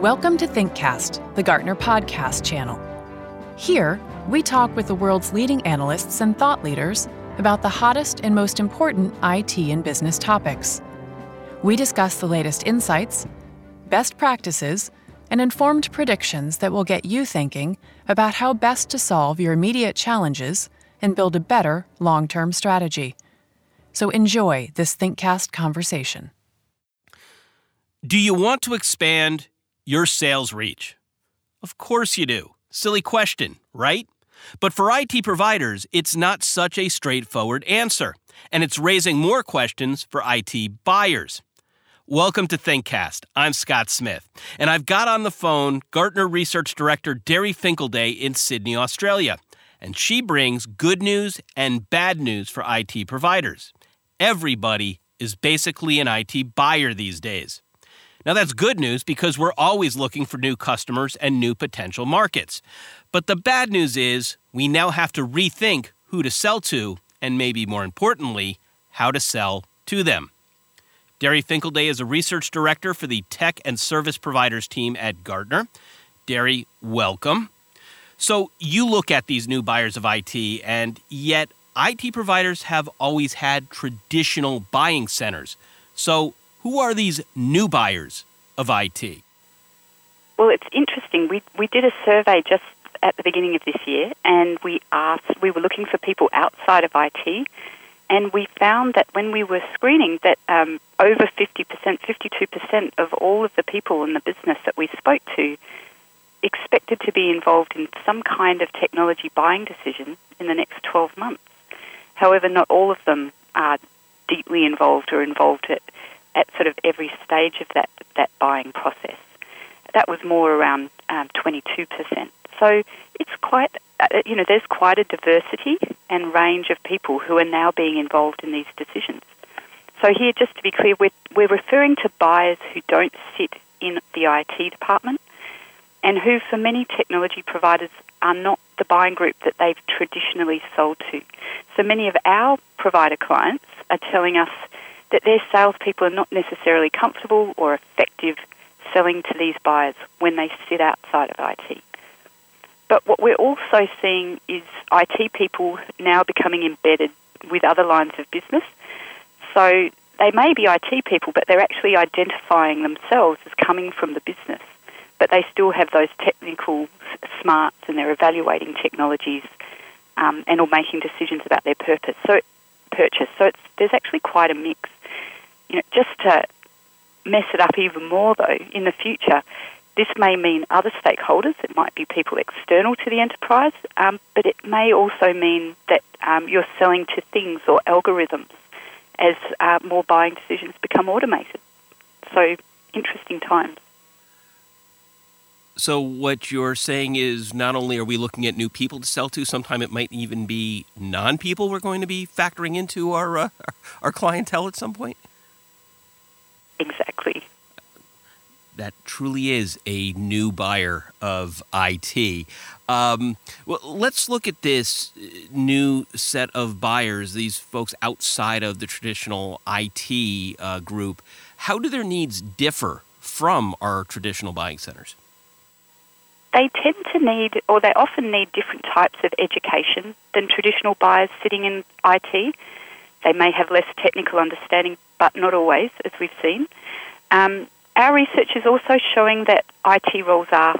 Welcome to ThinkCast, the Gartner podcast channel. Here, we talk with the world's leading analysts and thought leaders about the hottest and most important IT and business topics. We discuss the latest insights, best practices, and informed predictions that will get you thinking about how best to solve your immediate challenges and build a better long term strategy. So enjoy this ThinkCast conversation. Do you want to expand your sales reach? Of course you do. Silly question, right? But for IT providers, it's not such a straightforward answer, and it's raising more questions for IT buyers. Welcome to ThinkCast. I'm Scott Smith, and I've got on the phone Gartner Research Director Derry Finkeldey in Sydney, Australia, and she brings good news and bad news for IT providers. Everybody is basically an IT buyer these days. Now, that's good news because we're always looking for new customers and new potential markets. But the bad news is we now have to rethink who to sell to, and maybe more importantly, how to sell to them. Derry Finkeldey is a research director for the tech and service providers team at Gartner. Derry, welcome. So, you look at these new buyers of IT, and yet IT providers have always had traditional buying centers. So, who are these new buyers of IT? Well, it's interesting. We, we did a survey just at the beginning of this year, and we asked, we were looking for people outside of IT, and we found that when we were screening, that um, over 50%, 52% of all of the people in the business that we spoke to expected to be involved in some kind of technology buying decision in the next 12 months. However, not all of them are deeply involved or involved at at sort of every stage of that, that buying process. That was more around um, 22%. So it's quite, uh, you know, there's quite a diversity and range of people who are now being involved in these decisions. So here, just to be clear, we're, we're referring to buyers who don't sit in the IT department and who, for many technology providers, are not the buying group that they've traditionally sold to. So many of our provider clients are telling us that their salespeople are not necessarily comfortable or effective selling to these buyers when they sit outside of IT. But what we're also seeing is IT people now becoming embedded with other lines of business. So they may be IT people, but they're actually identifying themselves as coming from the business. But they still have those technical smarts and they're evaluating technologies um, and or making decisions about their purpose. So purchase. So there's actually quite a mix you know, just to mess it up even more, though, in the future, this may mean other stakeholders. It might be people external to the enterprise, um, but it may also mean that um, you're selling to things or algorithms as uh, more buying decisions become automated. So, interesting times. So, what you're saying is not only are we looking at new people to sell to, sometime it might even be non people we're going to be factoring into our, uh, our clientele at some point? That truly is a new buyer of IT. Um, well, let's look at this uh, new set of buyers, these folks outside of the traditional IT uh, group. How do their needs differ from our traditional buying centers? They tend to need, or they often need, different types of education than traditional buyers sitting in IT. They may have less technical understanding, but not always, as we've seen. Um, our research is also showing that IT roles are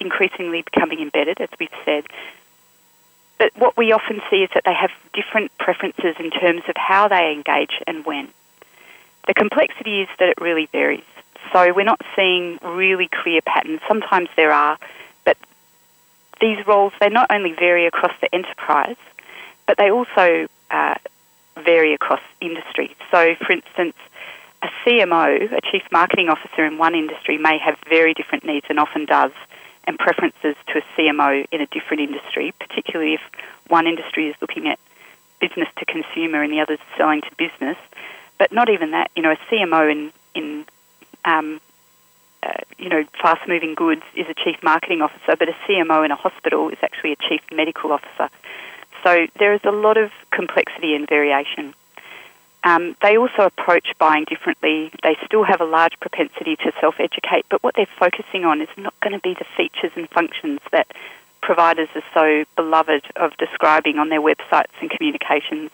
increasingly becoming embedded, as we've said. But what we often see is that they have different preferences in terms of how they engage and when. The complexity is that it really varies. So we're not seeing really clear patterns. Sometimes there are, but these roles, they not only vary across the enterprise, but they also uh, vary across industry. So, for instance, a CMO, a chief marketing officer in one industry, may have very different needs and often does, and preferences to a CMO in a different industry, particularly if one industry is looking at business to consumer and the other is selling to business. But not even that, you know, a CMO in, in um, uh, you know, fast moving goods is a chief marketing officer, but a CMO in a hospital is actually a chief medical officer. So there is a lot of complexity and variation. Um, they also approach buying differently. They still have a large propensity to self educate, but what they're focusing on is not going to be the features and functions that providers are so beloved of describing on their websites and communications.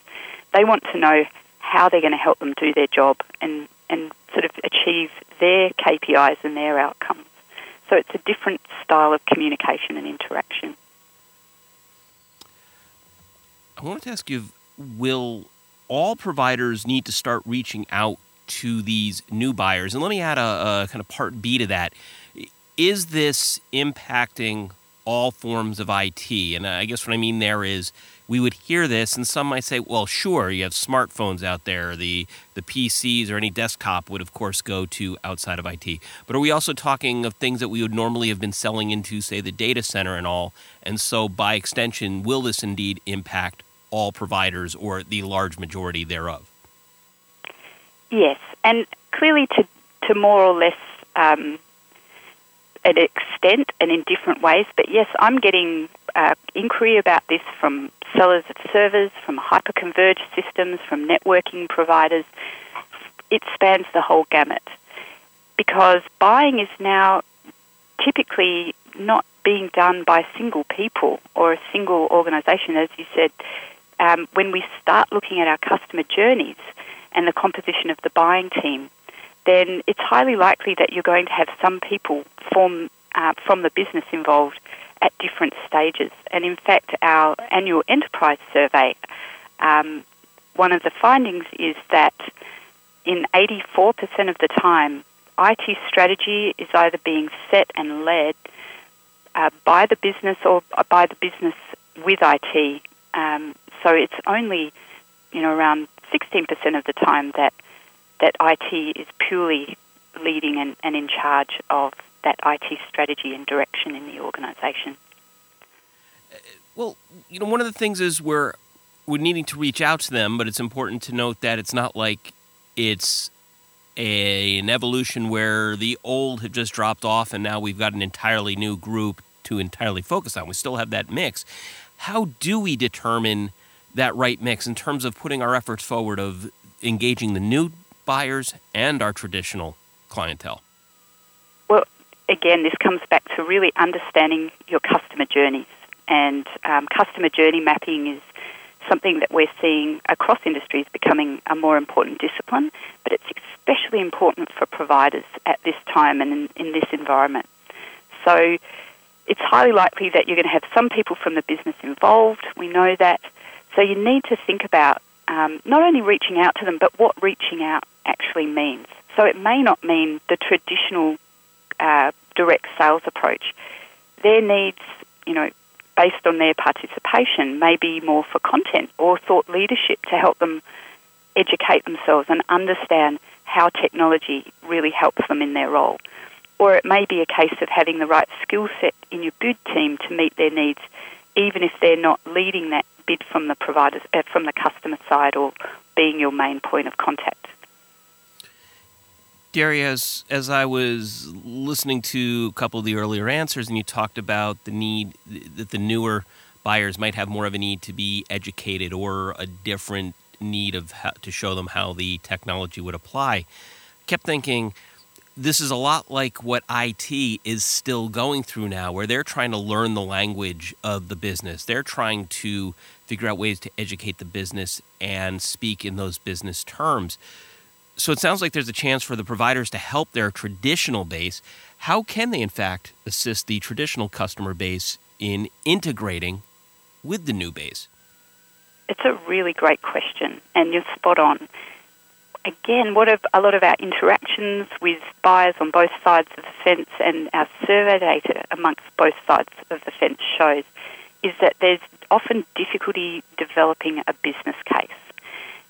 They want to know how they're going to help them do their job and, and sort of achieve their KPIs and their outcomes. So it's a different style of communication and interaction. I wanted to ask you, will all providers need to start reaching out to these new buyers? And let me add a, a kind of part B to that. Is this impacting all forms of IT? And I guess what I mean there is we would hear this, and some might say, well, sure, you have smartphones out there. The, the PCs or any desktop would, of course, go to outside of IT. But are we also talking of things that we would normally have been selling into, say, the data center and all? And so, by extension, will this indeed impact all providers or the large majority thereof? Yes, and clearly to, to more or less um, an extent and in different ways. But yes, I'm getting uh, inquiry about this from sellers of servers, from hyperconverged systems, from networking providers. It spans the whole gamut because buying is now typically not being done by single people or a single organisation. As you said, um, when we start looking at our customer journeys and the composition of the buying team, then it's highly likely that you're going to have some people form uh, from the business involved at different stages. And in fact, our annual enterprise survey, um, one of the findings is that in 84% of the time, IT strategy is either being set and led uh, by the business or by the business with IT. Um, so it's only, you know, around 16% of the time that that IT is purely leading and, and in charge of that IT strategy and direction in the organisation. Uh, well, you know, one of the things is we're we're needing to reach out to them, but it's important to note that it's not like it's a, an evolution where the old have just dropped off and now we've got an entirely new group to entirely focus on. We still have that mix. How do we determine that right mix in terms of putting our efforts forward of engaging the new buyers and our traditional clientele? Well, again, this comes back to really understanding your customer journeys. And um, customer journey mapping is something that we're seeing across industries becoming a more important discipline, but it's especially important for providers at this time and in, in this environment. So it's highly likely that you're going to have some people from the business involved. We know that. So you need to think about um, not only reaching out to them, but what reaching out actually means. So it may not mean the traditional uh, direct sales approach. Their needs, you know, based on their participation, may be more for content or thought leadership to help them educate themselves and understand how technology really helps them in their role. Or it may be a case of having the right skill set in your bid team to meet their needs, even if they're not leading that bid from the providers, uh, from the customer side, or being your main point of contact. Gary, as as I was listening to a couple of the earlier answers, and you talked about the need that the newer buyers might have more of a need to be educated or a different need of how, to show them how the technology would apply. I kept thinking this is a lot like what IT is still going through now, where they're trying to learn the language of the business. They're trying to figure out ways to educate the business and speak in those business terms so it sounds like there's a chance for the providers to help their traditional base. How can they, in fact, assist the traditional customer base in integrating with the new base? It's a really great question, and you're spot on. Again, what a lot of our interactions with buyers on both sides of the fence and our survey data amongst both sides of the fence shows is that there's often difficulty developing a business case.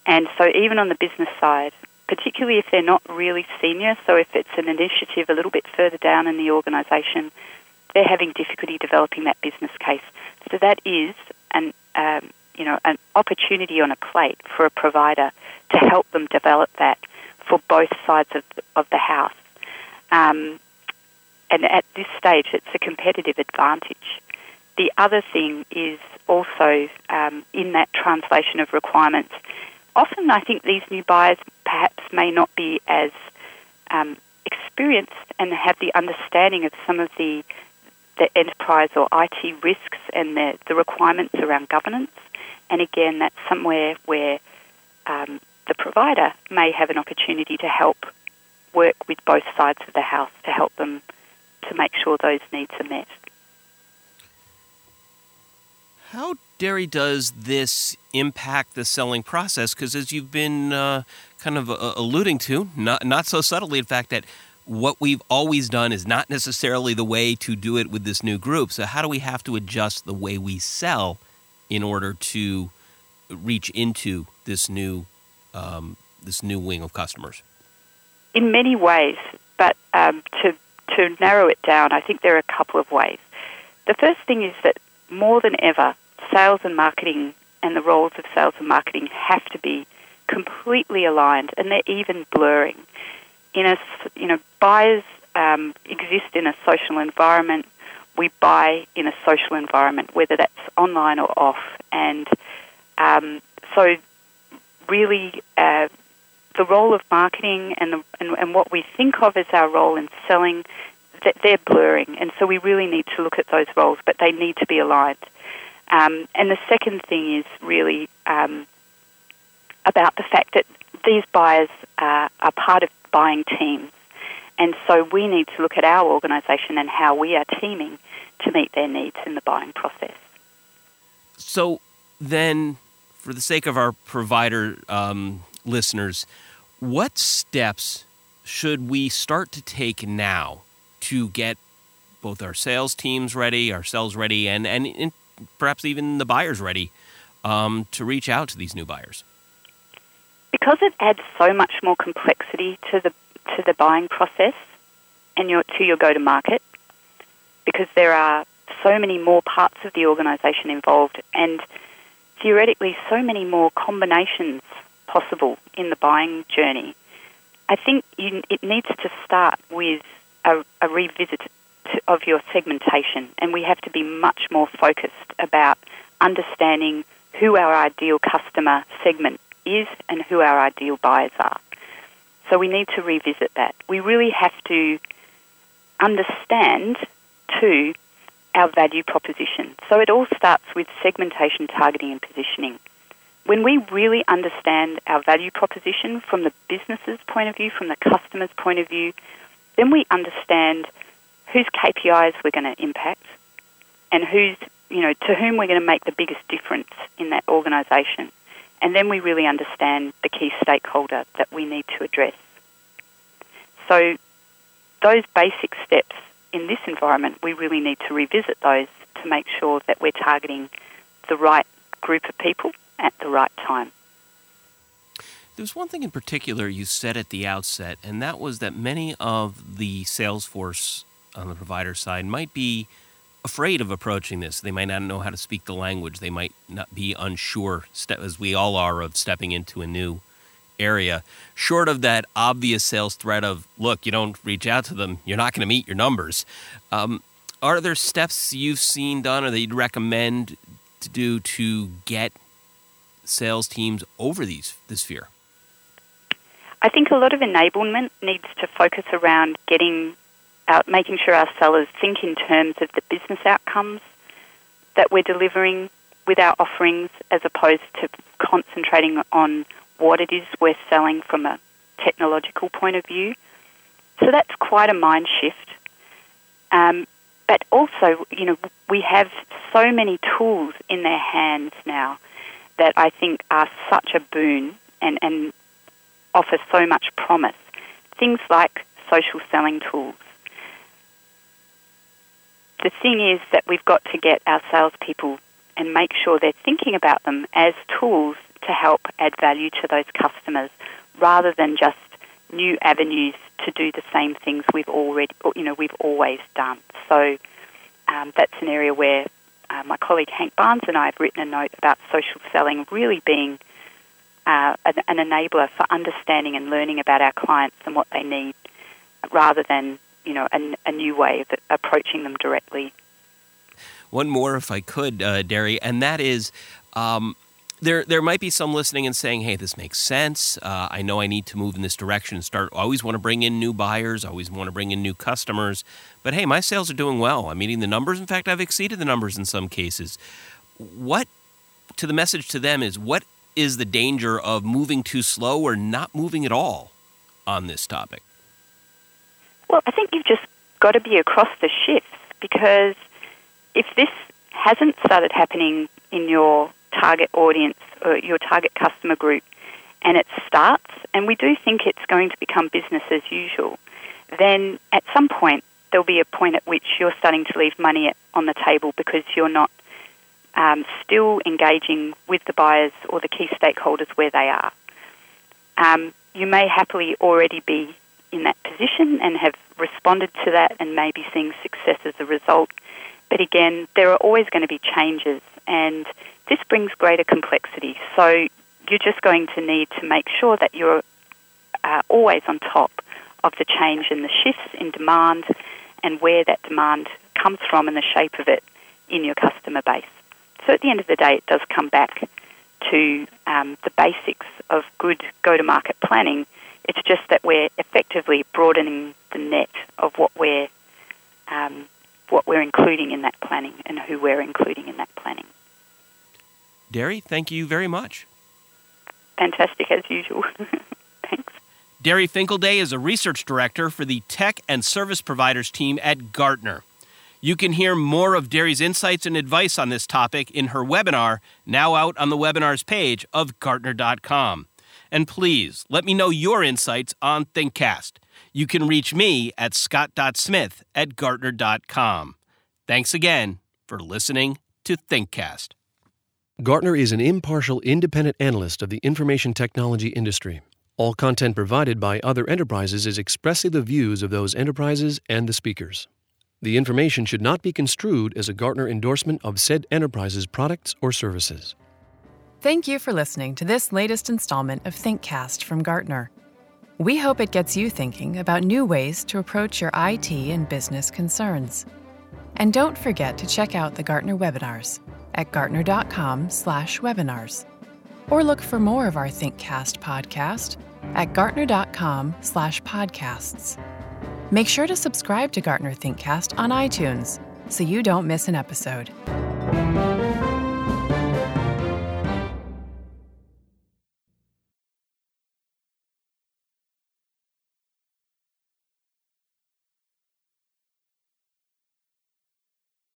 And so, even on the business side, particularly if they're not really senior. So if it's an initiative a little bit further down in the organisation, they're having difficulty developing that business case. So that is an um, you know an opportunity on a plate for a provider to help them develop that for both sides of of the house. Um, and at this stage, it's a competitive advantage. The other thing is also um, in that translation of requirements often I think these new buyers perhaps may not be as um, experienced and have the understanding of some of the the enterprise or IT risks and the, the requirements around governance. And again, that's somewhere where um, the provider may have an opportunity to help work with both sides of the house to help them to make sure those needs are met. How, Derry, does this impact the selling process? Because as you've been uh, kind of uh, alluding to, not, not so subtly, in fact, that what we've always done is not necessarily the way to do it with this new group. So, how do we have to adjust the way we sell in order to reach into this new um, this new wing of customers? In many ways, but um, to to narrow it down, I think there are a couple of ways. The first thing is that more than ever, sales and marketing and the roles of sales and marketing have to be completely aligned, and they're even blurring. In a, you know, buyers um, exist in a social environment. We buy in a social environment, whether that's online or off, and um, so really uh, the role of marketing and, the, and, and what we think of as our role in selling, they're blurring, and so we really need to look at those roles, but they need to be aligned. Um, and the second thing is really um, about the fact that these buyers uh, are part of buying teams. And so we need to look at our organisation and how we are teaming to meet their needs in the buying process. So then, for the sake of our provider um, listeners, what steps should we start to take now to get both our sales teams ready, ourselves ready, and, and, and perhaps even the buyers ready um, to reach out to these new buyers? Because it adds so much more complexity to the to the buying process and your to your go to market, because there are so many more parts of the organisation involved, and theoretically so many more combinations possible in the buying journey. I think you, it needs to start with a, a revisit of your segmentation, and we have to be much more focused about understanding who our ideal customer segment is and who our ideal buyers are. So we need to revisit that. We really have to understand, too, our value proposition. So it all starts with segmentation, targeting, and positioning. When we really understand our value proposition from the business's point of view, from the customer's point of view, then we understand whose KPIs we're going to impact and who's, you know, to whom we're going to make the biggest difference in that organisation. And then we really understand the key stakeholder that we need to address. So those basic steps in this environment, we really need to revisit those to make sure that we're targeting the right group of people at the right time. There's one thing in particular you said at the outset, and that was that many of the sales force on the provider side might be afraid of approaching this. They might not know how to speak the language. They might not be unsure, as we all are, of stepping into a new area. Short of that obvious sales threat of, look, you don't reach out to them, you're not going to meet your numbers. Um, are there steps you've seen done or that you'd recommend to do to get sales teams over these this fear? I think a lot of enablement needs to focus around getting making sure our sellers think in terms of the business outcomes that we're delivering with our offerings as opposed to concentrating on what it is we're selling from a technological point of view. So that's quite a mind shift. Um, but also, you know, we have so many tools in their hands now that I think are such a boon and, and offer so much promise. Things like social selling tools, the thing is that we've got to get our salespeople and make sure they're thinking about them as tools to help add value to those customers rather than just new avenues to do the same things we've already, you know, we've always done. So um, that's an area where uh, my colleague Hank Barnes and I have written a note about social selling really being uh, an, an enabler for understanding and learning about our clients and what they need rather than you know, a, a new way of approaching them directly. One more, if I could, uh, Derry, and that is um, there there might be some listening and saying, "Hey, this makes sense. Uh, I know I need to move in this direction and start. I always want to bring in new buyers. Always want to bring in new customers. But hey, my sales are doing well. I'm meeting the numbers. In fact, I've exceeded the numbers in some cases. What to the message to them is what is the danger of moving too slow or not moving at all on this topic? Well, I think you've just got to be across the shifts because if this hasn't started happening in your target audience or your target customer group and it starts, and we do think it's going to become business as usual, then at some point there'll be a point at which you're starting to leave money on the table because you're not um, still engaging with the buyers or the key stakeholders where they are. Um, you may happily already be in that position and have responded to that and maybe seeing success as a result. But again, there are always going to be changes, and this brings greater complexity. So you're just going to need to make sure that you're uh, always on top of the change and the shifts in demand and where that demand comes from and the shape of it in your customer base. So at the end of the day, it does come back to um, the basics of good go to market planning. It's just that we're effectively broadening the net of what we're um, what we're including in that planning and who we're including in that planning. Derry, thank you very much. Fantastic as usual. Thanks. Derry Finkeldey is a research director for the tech and service providers team at Gartner. You can hear more of Derry's insights and advice on this topic in her webinar, now out on the webinars page of Gartner.com. And please let me know your insights on ThinkCast. You can reach me at scott.smith at Gartner.com. Thanks again for listening to ThinkCast. Gartner is an impartial, independent analyst of the information technology industry. All content provided by other enterprises is expressly the views of those enterprises and the speakers. The information should not be construed as a Gartner endorsement of said enterprise's products or services. Thank you for listening to this latest installment of ThinkCast from Gartner. We hope it gets you thinking about new ways to approach your IT and business concerns. And don't forget to check out the Gartner webinars at gartner.com/webinars or look for more of our ThinkCast podcast at gartner.com/podcasts. Make sure to subscribe to Gartner ThinkCast on iTunes so you don't miss an episode.